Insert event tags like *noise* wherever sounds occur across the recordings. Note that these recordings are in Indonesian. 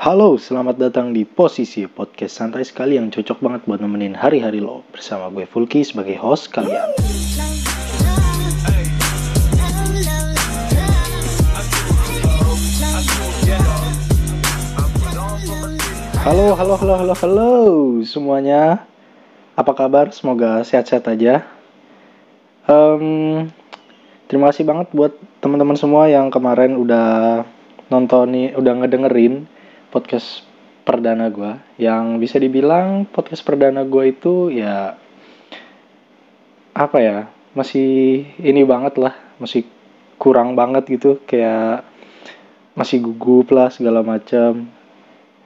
Halo, selamat datang di Posisi Podcast santai sekali yang cocok banget buat nemenin hari-hari lo. Bersama gue Fulki sebagai host kalian. Halo, halo, halo, halo, halo semuanya. Apa kabar? Semoga sehat-sehat aja. Em, Terima kasih banget buat teman-teman semua yang kemarin udah nonton udah ngedengerin podcast perdana gue yang bisa dibilang podcast perdana gue itu ya apa ya masih ini banget lah masih kurang banget gitu. Kayak masih gugup lah segala macam.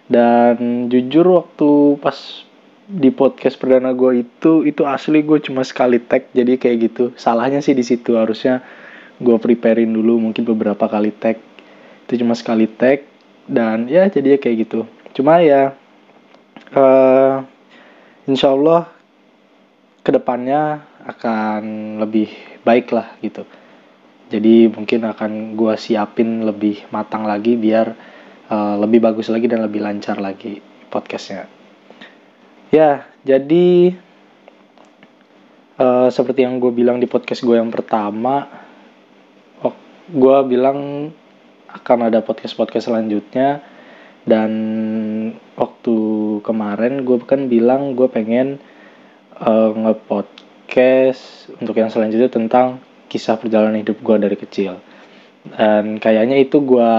Dan jujur waktu pas di podcast perdana gue itu itu asli gue cuma sekali tag jadi kayak gitu. Salahnya sih di situ harusnya gue preparein dulu mungkin beberapa kali tag. Itu cuma sekali tag dan ya jadinya kayak gitu. Cuma ya uh, insya Allah ke depannya akan lebih baik lah gitu. Jadi mungkin akan gue siapin lebih matang lagi biar uh, lebih bagus lagi dan lebih lancar lagi podcastnya. Ya jadi uh, seperti yang gue bilang di podcast gue yang pertama oh, gue bilang akan ada podcast-podcast selanjutnya. Dan waktu kemarin gue kan bilang gue pengen uh, nge-podcast untuk yang selanjutnya tentang kisah perjalanan hidup gue dari kecil. Dan kayaknya itu gue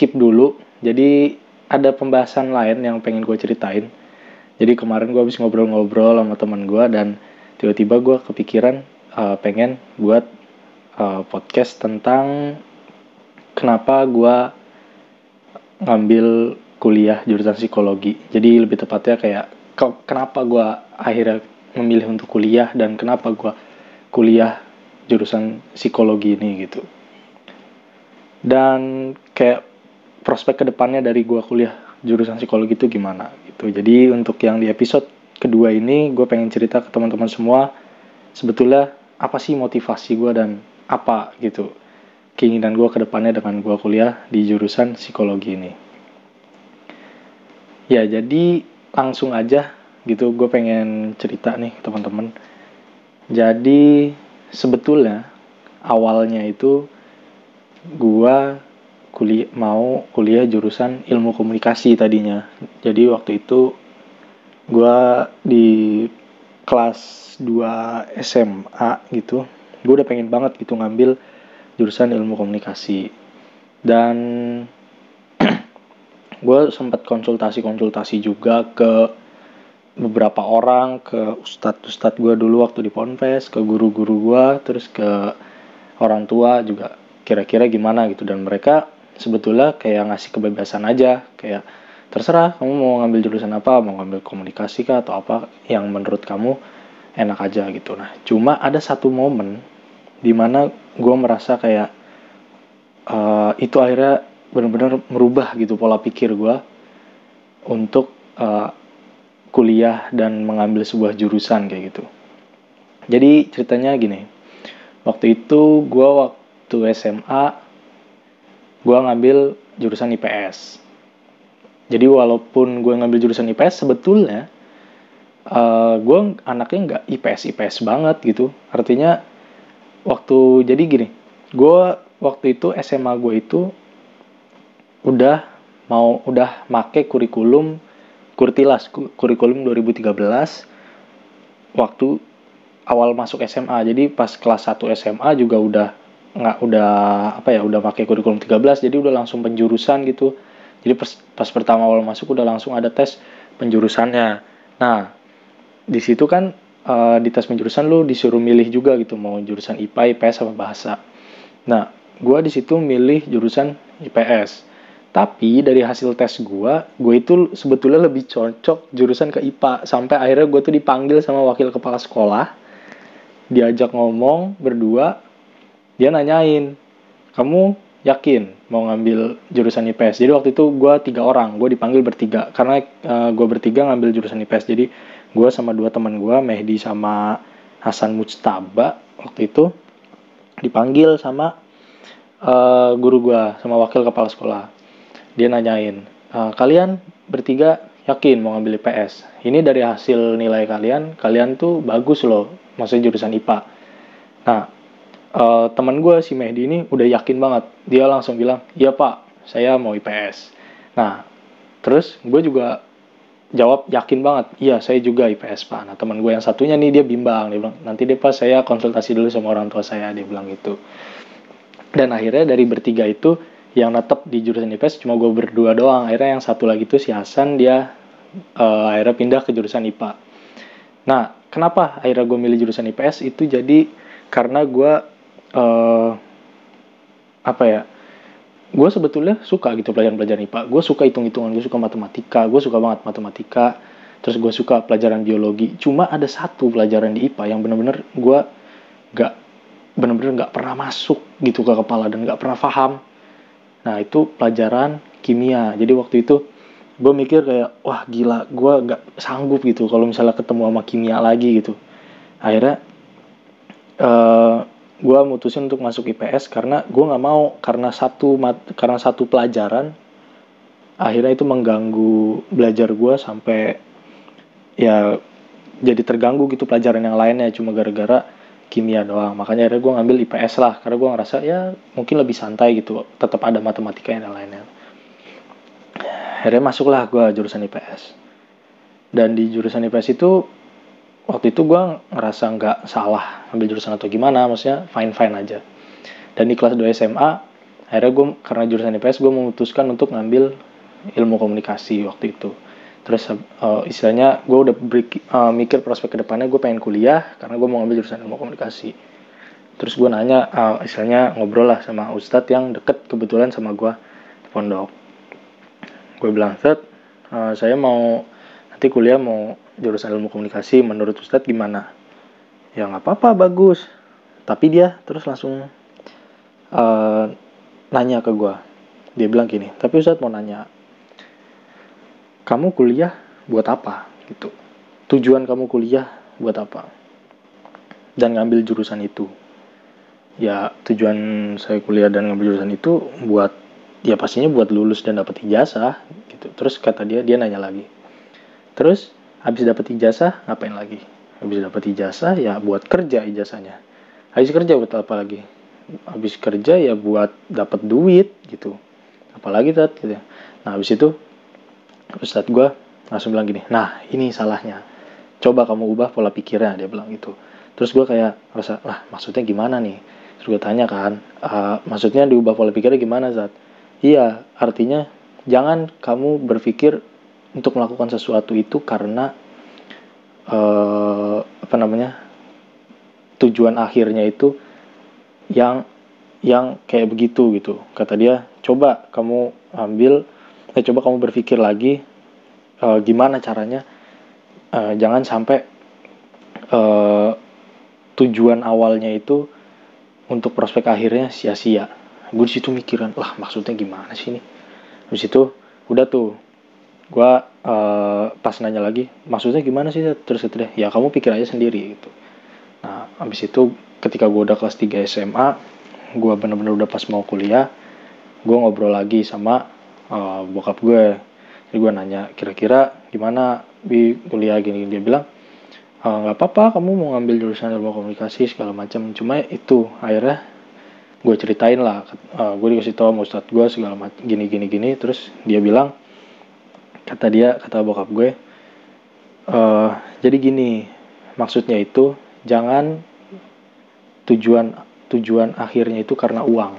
keep dulu. Jadi ada pembahasan lain yang pengen gue ceritain. Jadi kemarin gue habis ngobrol-ngobrol sama teman gue dan tiba-tiba gue kepikiran uh, pengen buat uh, podcast tentang kenapa gue ngambil kuliah jurusan psikologi. Jadi lebih tepatnya kayak kenapa gue akhirnya memilih untuk kuliah dan kenapa gue kuliah jurusan psikologi ini gitu. Dan kayak prospek ke depannya dari gue kuliah jurusan psikologi itu gimana gitu. Jadi untuk yang di episode kedua ini gue pengen cerita ke teman-teman semua sebetulnya apa sih motivasi gue dan apa gitu keinginan gue ke depannya dengan gue kuliah di jurusan psikologi ini. Ya jadi langsung aja gitu gue pengen cerita nih teman-teman. Jadi sebetulnya awalnya itu gue kuliah mau kuliah jurusan ilmu komunikasi tadinya. Jadi waktu itu gue di kelas 2 SMA gitu gue udah pengen banget gitu ngambil jurusan ilmu komunikasi. Dan *clears throat* gue sempat konsultasi-konsultasi juga ke beberapa orang ke ustadz-ustadz gue dulu waktu di Ponpes ke guru-guru gue terus ke orang tua juga kira-kira gimana gitu. Dan mereka sebetulnya kayak ngasih kebebasan aja kayak terserah kamu mau ngambil jurusan apa mau ngambil komunikasi kah atau apa yang menurut kamu enak aja gitu. Nah cuma ada satu momen di mana gue merasa kayak uh, itu akhirnya benar-benar merubah gitu pola pikir gue untuk uh, kuliah dan mengambil sebuah jurusan kayak gitu. Jadi ceritanya gini, waktu itu gue waktu SMA gue ngambil jurusan IPS. Jadi walaupun gue ngambil jurusan IPS sebetulnya uh, gue anaknya nggak IPS IPS banget gitu. Artinya waktu jadi gini, gue waktu itu SMA gue itu udah mau udah make kurikulum Kurtilas kurikulum 2013 waktu awal masuk SMA. Jadi pas kelas 1 SMA juga udah nggak udah apa ya udah pakai kurikulum 13 jadi udah langsung penjurusan gitu. Jadi pas, pas pertama awal masuk udah langsung ada tes penjurusannya. Nah, di situ kan uh, di tes penjurusan lu disuruh milih juga gitu mau jurusan IPA, IPS apa bahasa. Nah, gua di situ milih jurusan IPS tapi dari hasil tes gue, gue itu sebetulnya lebih cocok jurusan ke IPA. Sampai akhirnya gue tuh dipanggil sama wakil kepala sekolah. Diajak ngomong berdua. Dia nanyain, kamu yakin mau ngambil jurusan IPS? Jadi waktu itu gue tiga orang, gue dipanggil bertiga. Karena uh, gue bertiga ngambil jurusan IPS. Jadi gue sama dua teman gue, Mehdi sama Hasan Mujtaba, waktu itu dipanggil sama uh, guru gue, sama wakil kepala sekolah. Dia nanyain uh, kalian bertiga yakin mau ngambil IPS ini dari hasil nilai kalian kalian tuh bagus loh maksudnya jurusan IPA nah uh, teman gue si Mehdi ini udah yakin banget. Dia langsung bilang iya pak saya mau IPS nah terus gue juga jawab yakin banget. Iya saya juga IPS pak. Nah teman gue yang satunya nih dia bimbang. Dia bilang nanti deh pas saya konsultasi dulu sama orang tua saya. Dia bilang gitu. Dan akhirnya dari bertiga itu yang netep di jurusan IPS cuma gue berdua doang. Akhirnya yang satu lagi tuh si Hasan dia uh, akhirnya pindah ke jurusan IPA nah kenapa akhirnya gue milih jurusan IPS itu jadi karena gue uh, apa ya gue sebetulnya suka gitu pelajaran-pelajaran IPA gue suka hitung-hitungan gue suka matematika gue suka banget matematika terus gue suka pelajaran biologi. Cuma ada satu pelajaran di IPA yang bener-bener gue gak bener-bener gak pernah masuk gitu ke kepala dan gak pernah paham nah itu pelajaran kimia. Jadi waktu itu gue mikir kayak wah gila gue gak sanggup gitu kalau misalnya ketemu sama kimia lagi gitu. Akhirnya uh, gue mutusin untuk masuk IPS karena gue nggak mau karena satu mat, karena satu pelajaran akhirnya itu mengganggu belajar gue sampai ya jadi terganggu gitu pelajaran yang lainnya cuma gara-gara kimia doang. Makanya akhirnya gue ngambil IPS lah karena gue ngerasa ya mungkin lebih santai gitu tetap ada matematika yang lainnya. Akhirnya masuklah gue jurusan IPS dan di jurusan IPS itu waktu itu gue ngerasa nggak salah ambil jurusan atau gimana maksudnya fine fine aja. Dan di kelas 2 SMA akhirnya gue karena jurusan IPS gue memutuskan untuk ngambil ilmu komunikasi waktu itu. Terus uh, istilahnya gue udah break, uh, mikir prospek ke depannya gue pengen kuliah karena gue mau ngambil jurusan ilmu komunikasi. Terus gue nanya uh, istilahnya ngobrol lah sama ustadz yang deket kebetulan sama gue di pondok. Gue bilang set uh, saya mau nanti kuliah mau jurusan ilmu komunikasi menurut Ustadz gimana? Ya nggak apa-apa bagus. Tapi dia terus langsung uh, nanya ke gue dia bilang gini tapi Ustadz mau nanya kamu kuliah buat apa? Gitu. Tujuan kamu kuliah buat apa? Dan ngambil jurusan itu. Ya tujuan saya kuliah dan ngambil jurusan itu buat ya pastinya buat lulus dan dapat ijazah gitu. Terus kata dia dia nanya lagi. Terus habis dapat ijazah ngapain lagi? Habis dapat ijazah ya buat kerja ijazahnya. Habis kerja buat apa lagi? Habis kerja ya buat dapat duit gitu. Apalagi tat gitu ya. nah habis itu ustadz gue langsung bilang gini nah ini salahnya. Coba kamu ubah pola pikirnya dia bilang gitu. Terus gue kayak rasa lah maksudnya gimana nih? Terus gue tanya kan uh, maksudnya diubah pola pikirnya gimana zat? Iya artinya jangan kamu berpikir untuk melakukan sesuatu itu karena uh, apa namanya tujuan akhirnya itu yang yang kayak begitu gitu. Kata dia coba kamu ambil eh coba kamu berpikir lagi uh, gimana caranya uh, jangan sampai uh, tujuan awalnya itu untuk prospek akhirnya sia-sia. Gue di situ mikiran lah maksudnya gimana sih ini? Habis itu udah tuh gue uh, pas nanya lagi maksudnya gimana sih terus itu deh ya kamu pikir aja sendiri gitu. Nah abis itu ketika gue udah kelas 3 SMA gue bener-bener udah pas mau kuliah gue ngobrol lagi sama uh, bokap gue jadi gue nanya kira-kira gimana bi kuliah? Gini, dia bilang eh, nggak apa-apa kamu mau ngambil jurusan ilmu komunikasi segala macam. Cuma itu akhirnya gue ceritain lah uh, gue dikasih tau sama ustadz gue segala macam gini gini gini. Terus dia bilang kata dia kata bokap gue uh, jadi gini maksudnya itu jangan tujuan tujuan akhirnya itu karena uang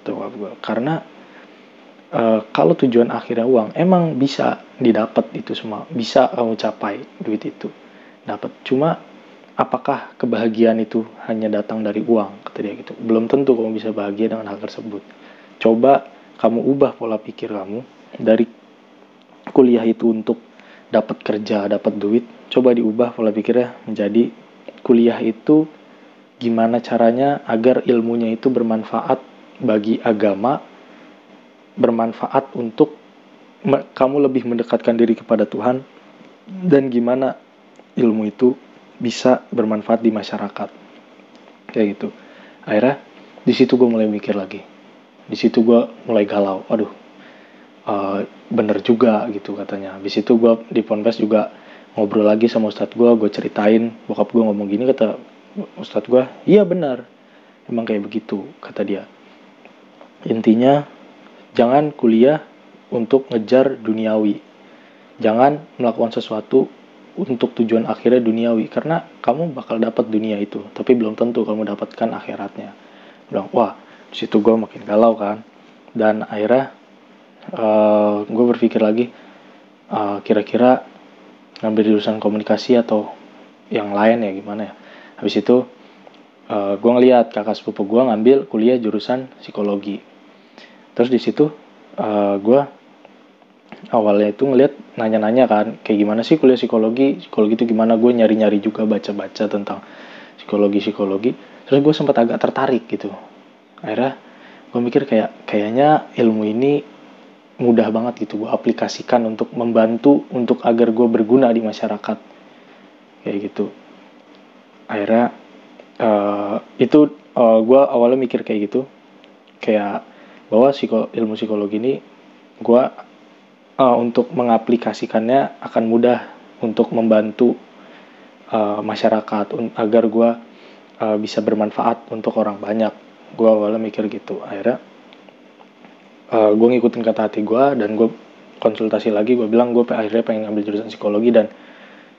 gitu bokap gue. Karena uh, kalau tujuan akhirnya uang emang bisa didapat itu semua bisa kamu capai duit itu dapat. Cuma apakah kebahagiaan itu hanya datang dari uang kata dia gitu. Belum tentu kamu bisa bahagia dengan hal tersebut. Coba kamu ubah pola pikir kamu dari kuliah itu untuk dapat kerja, dapat duit, coba diubah pola pikirnya menjadi kuliah itu gimana caranya agar ilmunya itu bermanfaat bagi agama, bermanfaat untuk kamu lebih mendekatkan diri kepada Tuhan dan gimana ilmu itu bisa bermanfaat di masyarakat. Kayak gitu. Akhirnya di situ gue mulai mikir lagi. Di situ gue mulai galau. Aduh, uh, bener juga gitu katanya. Habis itu gue di ponpes juga ngobrol lagi sama ustadz gue gue ceritain bokap gue ngomong gini kata ustadz gue iya benar. Emang kayak begitu kata dia. Intinya jangan kuliah untuk ngejar duniawi. Jangan melakukan sesuatu untuk tujuan akhirnya duniawi karena kamu bakal dapat dunia itu tapi belum tentu kamu dapatkan akhiratnya. Bilang wah situ gue makin galau kan. Dan akhirnya uh, eh, gue berpikir lagi uh, kira-kira ngambil jurusan komunikasi atau yang lain ya gimana ya? Habis itu uh, eh, gue ngeliat kakak sepupu gue ngambil kuliah jurusan psikologi. Terus di situ uh, gue awalnya itu ngeliat nanya-nanya kan kayak gimana sih kuliah psikologi? Psikologi itu gimana? Gue nyari-nyari juga baca-baca tentang psikologi psikologi. Terus gue sempat agak tertarik gitu. Akhirnya gue mikir kayak kayaknya ilmu ini mudah banget gitu gue aplikasikan untuk membantu untuk agar gue berguna di masyarakat. Kayak gitu. Akhirnya uh, itu uh, eh, gue awalnya mikir kayak gitu. Kayak bahwa psiko, ilmu psikologi ini gue uh, untuk mengaplikasikannya akan mudah untuk membantu uh, masyarakat agar gue uh, bisa bermanfaat untuk orang banyak. Gue awalnya mikir gitu. Akhirnya uh, gue ngikutin kata hati gue dan gue konsultasi lagi gue bilang gue akhirnya pengen ngambil jurusan psikologi dan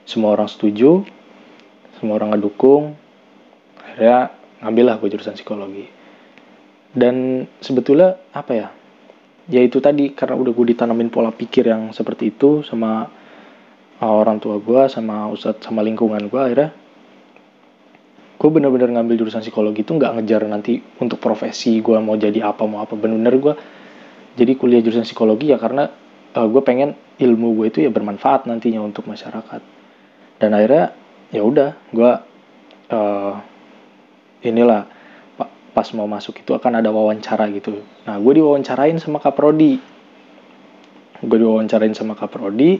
semua orang setuju semua orang ngedukung akhirnya ngambil lah gue jurusan psikologi. Dan sebetulnya apa ya ya itu tadi karena udah gue ditanamin pola pikir yang seperti itu sama uh, orang tua gue sama ustadz sama lingkungan gue akhirnya gue bener-bener ngambil jurusan psikologi itu nggak ngejar nanti untuk profesi gue mau jadi apa mau apa. Bener-bener gue jadi kuliah jurusan psikologi ya karena uh, gue pengen ilmu gue itu ya bermanfaat nantinya untuk masyarakat dan akhirnya ya udah gue uh, inilah pas mau masuk itu akan ada wawancara gitu. Nah, gue diwawancarain sama Kak Prodi. Gue diwawancarain sama Kak Prodi.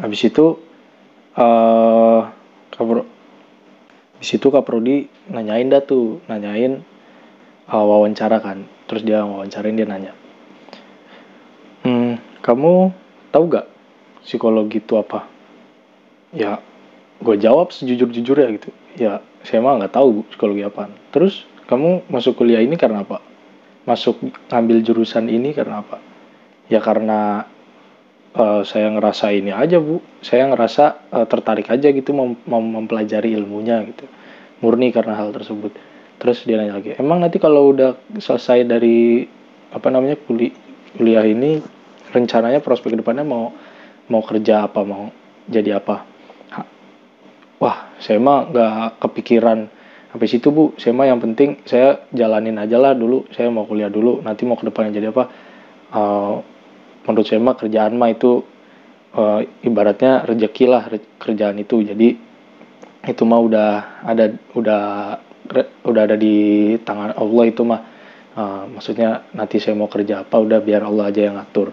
Habis itu uh, Kak Pro Habis itu Kak Prodi nanyain dah tuh, nanyain uh, wawancara kan. Terus dia wawancarain dia nanya. Kamu tahu gak psikologi itu apa? Ya, gue jawab sejujur-jujur ya gitu. Ya, saya mah nggak tahu psikologi apa. Terus kamu masuk kuliah ini karena apa? Masuk ngambil jurusan ini karena apa? Ya karena uh, saya ngerasa ini aja bu, saya ngerasa uh, tertarik aja gitu mem mem mempelajari ilmunya gitu, murni karena hal tersebut. Terus dia nanya lagi, emang nanti kalau udah selesai dari apa namanya kuli kuliah ini rencananya prospek ke depannya mau mau kerja apa mau jadi apa? Wah, saya mah nggak kepikiran. Habis itu bu saya mah yang penting saya jalanin aja lah dulu. Saya mau kuliah dulu nanti mau ke depannya jadi apa? Uh, menurut saya mah kerjaan mah itu uh, ibaratnya rezeki lah re kerjaan itu. Jadi itu mah udah ada udah udah ada di tangan Allah itu mah. Uh, maksudnya nanti saya mau kerja apa udah biar Allah aja yang ngatur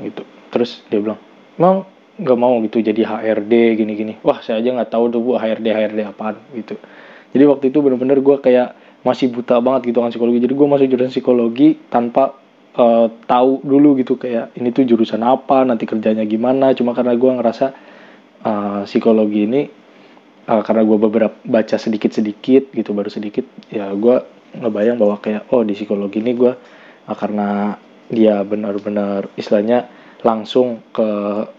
gitu. Terus dia bilang emang nggak mau gitu jadi HRD gini-gini. Wah saya aja nggak tahu tuh bu HRD HRD apaan gitu. Jadi waktu itu bener-bener gue kayak masih buta banget gitu kan psikologi. Jadi gue masuk jurusan psikologi tanpa uh, tahu dulu gitu kayak ini tuh jurusan apa nanti kerjanya gimana. Cuma karena gue ngerasa uh, psikologi ini uh, karena gue beberapa baca sedikit-sedikit gitu baru sedikit ya gue ngebayang bahwa kayak oh di psikologi ini gue uh, karena dia benar-benar istilahnya langsung ke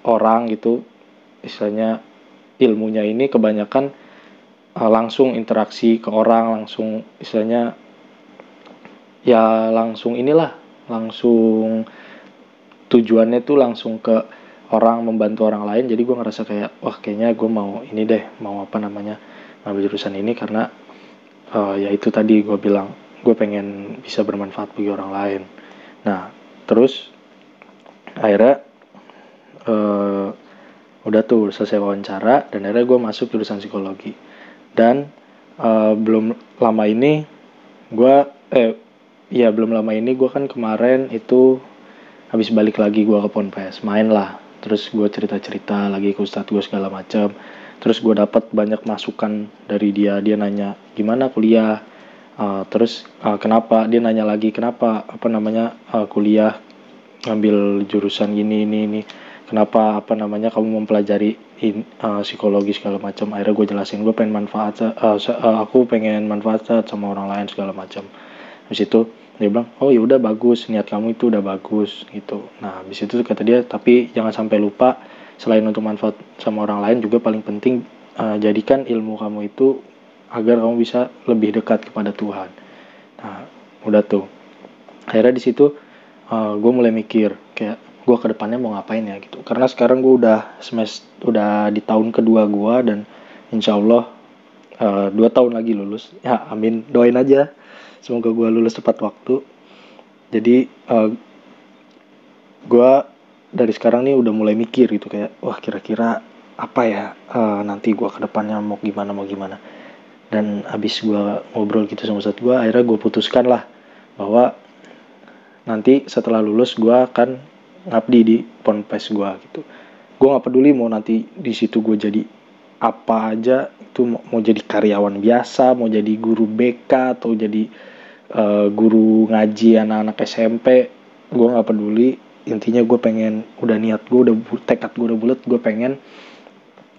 orang gitu. Istilahnya ilmunya ini kebanyakan uh, langsung interaksi ke orang langsung istilahnya ya langsung inilah langsung tujuannya tuh langsung ke orang membantu orang lain. Jadi gue ngerasa kayak wah kayaknya gue mau ini deh mau apa namanya ngambil jurusan ini. Karena uh, ya itu tadi gue bilang gue pengen bisa bermanfaat bagi orang lain nah terus akhirnya uh, udah tuh selesai wawancara dan akhirnya gue masuk jurusan psikologi. Dan uh, belum lama ini gue eh ya belum lama ini gue kan kemarin itu habis balik lagi gue ke Ponpes main lah. Terus gue cerita cerita lagi ke ustadz gue segala macam terus gue dapat banyak masukan dari dia. Dia nanya gimana kuliah uh, terus uh, kenapa? Dia nanya lagi kenapa apa namanya uh, kuliah ngambil jurusan ini ini ini. Kenapa apa namanya kamu mempelajari in, uh, psikologi segala macam? Akhirnya gue jelasin gue pengen manfaat uh, uh, aku pengen manfaat sama orang lain segala macam. Habis itu dia bilang oh ya udah bagus niat kamu itu udah bagus gitu. Nah habis itu kata dia tapi jangan sampai lupa selain untuk manfaat sama orang lain juga paling penting uh, jadikan ilmu kamu itu agar kamu bisa lebih dekat kepada Tuhan. Nah udah tuh. Akhirnya di situ uh, gue mulai mikir kayak gue ke depannya mau ngapain ya gitu. Karena sekarang gue udah semester udah di tahun kedua gue dan insya Allah uh, dua tahun lagi lulus. Ya amin. Doain aja. Semoga gue lulus tepat waktu. Jadi uh, eh, gue dari sekarang nih udah mulai mikir gitu kayak wah kira-kira apa ya uh, nanti gue ke depannya mau gimana mau gimana dan habis gue ngobrol gitu sama saat gue akhirnya gue putuskan lah bahwa nanti setelah lulus gue akan ngabdi di ponpes gue gitu. Gue nggak peduli mau nanti di situ gue jadi apa aja itu mau jadi karyawan biasa mau jadi guru BK atau jadi uh, guru ngaji anak-anak SMP gue nggak peduli. Intinya gue pengen udah niat gue udah tekad gue udah bulat gue pengen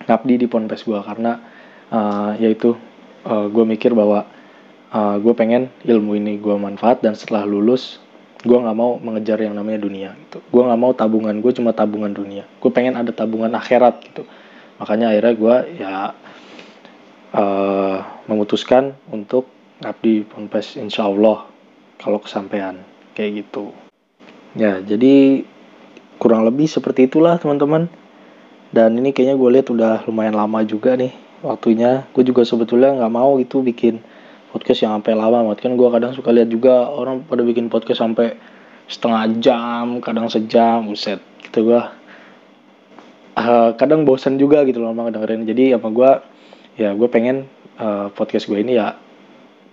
ngabdi di ponpes gue karena uh, yaitu uh, gue mikir bahwa uh, gue pengen ilmu ini gue manfaat dan setelah lulus gue nggak mau mengejar yang namanya dunia gitu. Gue nggak mau tabungan gue cuma tabungan dunia. Gue pengen ada tabungan akhirat gitu. Makanya akhirnya gue ya uh, memutuskan untuk ngabdi ponpes insya Allah kalau kesampaian kayak gitu. Ya jadi kurang lebih seperti itulah teman-teman. Dan ini kayaknya gue lihat udah lumayan lama juga nih waktunya. Gue juga sebetulnya nggak mau itu bikin podcast yang sampai lama banget. Kan gue kadang suka lihat juga orang pada bikin podcast sampai setengah jam kadang sejam buset gitu gue uh, kadang bosan juga gitu loh emang dengerin jadi apa gue ya gue pengen uh, podcast gue ini ya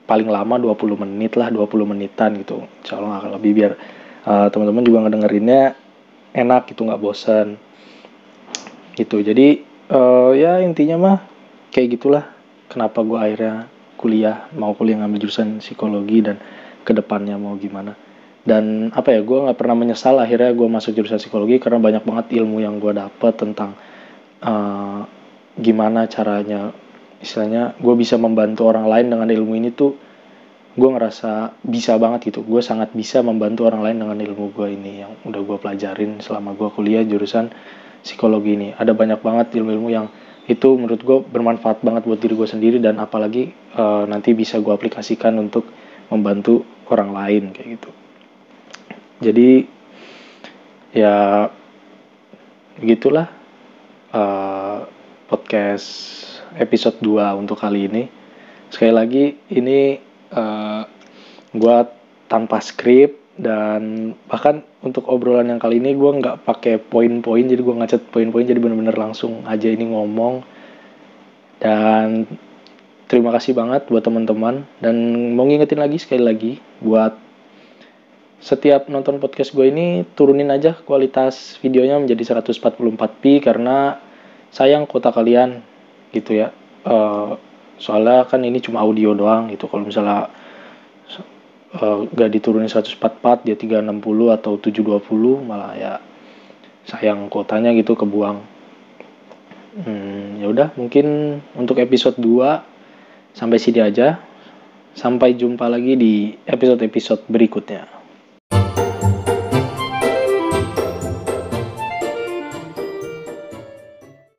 paling lama 20 menit lah 20 menitan gitu. Allah akan lebih biar uh, teman-teman juga ngedengerinnya enak gitu nggak bosan gitu. Jadi uh, ya intinya mah kayak gitulah kenapa gue akhirnya kuliah mau kuliah ngambil jurusan psikologi dan ke depannya mau gimana. Dan apa ya gue nggak pernah menyesal akhirnya gue masuk jurusan psikologi karena banyak banget ilmu yang gue dapet tentang uh, gimana caranya istilahnya gue bisa membantu orang lain dengan ilmu ini tuh gue ngerasa bisa banget gitu. Gue sangat bisa membantu orang lain dengan ilmu gue ini yang udah gue pelajarin selama gue kuliah jurusan psikologi ini. Ada banyak banget ilmu-ilmu yang itu menurut gue bermanfaat banget buat diri gue sendiri dan apalagi uh, nanti bisa gue aplikasikan untuk membantu orang lain kayak gitu. Jadi ya begitulah uh, podcast episode 2 untuk kali ini. Sekali lagi ini uh, gue tanpa skrip dan bahkan untuk obrolan yang kali ini gue nggak pakai poin-poin jadi gue ngacet poin-poin jadi bener-bener langsung aja ini ngomong. Dan terima kasih banget buat teman-teman. Dan mau ngingetin lagi sekali lagi buat setiap nonton podcast gue ini turunin aja kualitas videonya menjadi 144p karena sayang kota kalian gitu ya. Uh, soalnya kan ini cuma audio doang gitu. Kalau misalnya uh, gak diturunin 144 dia 360 atau 720 malah ya sayang kuotanya gitu kebuang. Hmm, ya udah mungkin untuk episode 2 sampai sini aja. Sampai jumpa lagi di episode-episode berikutnya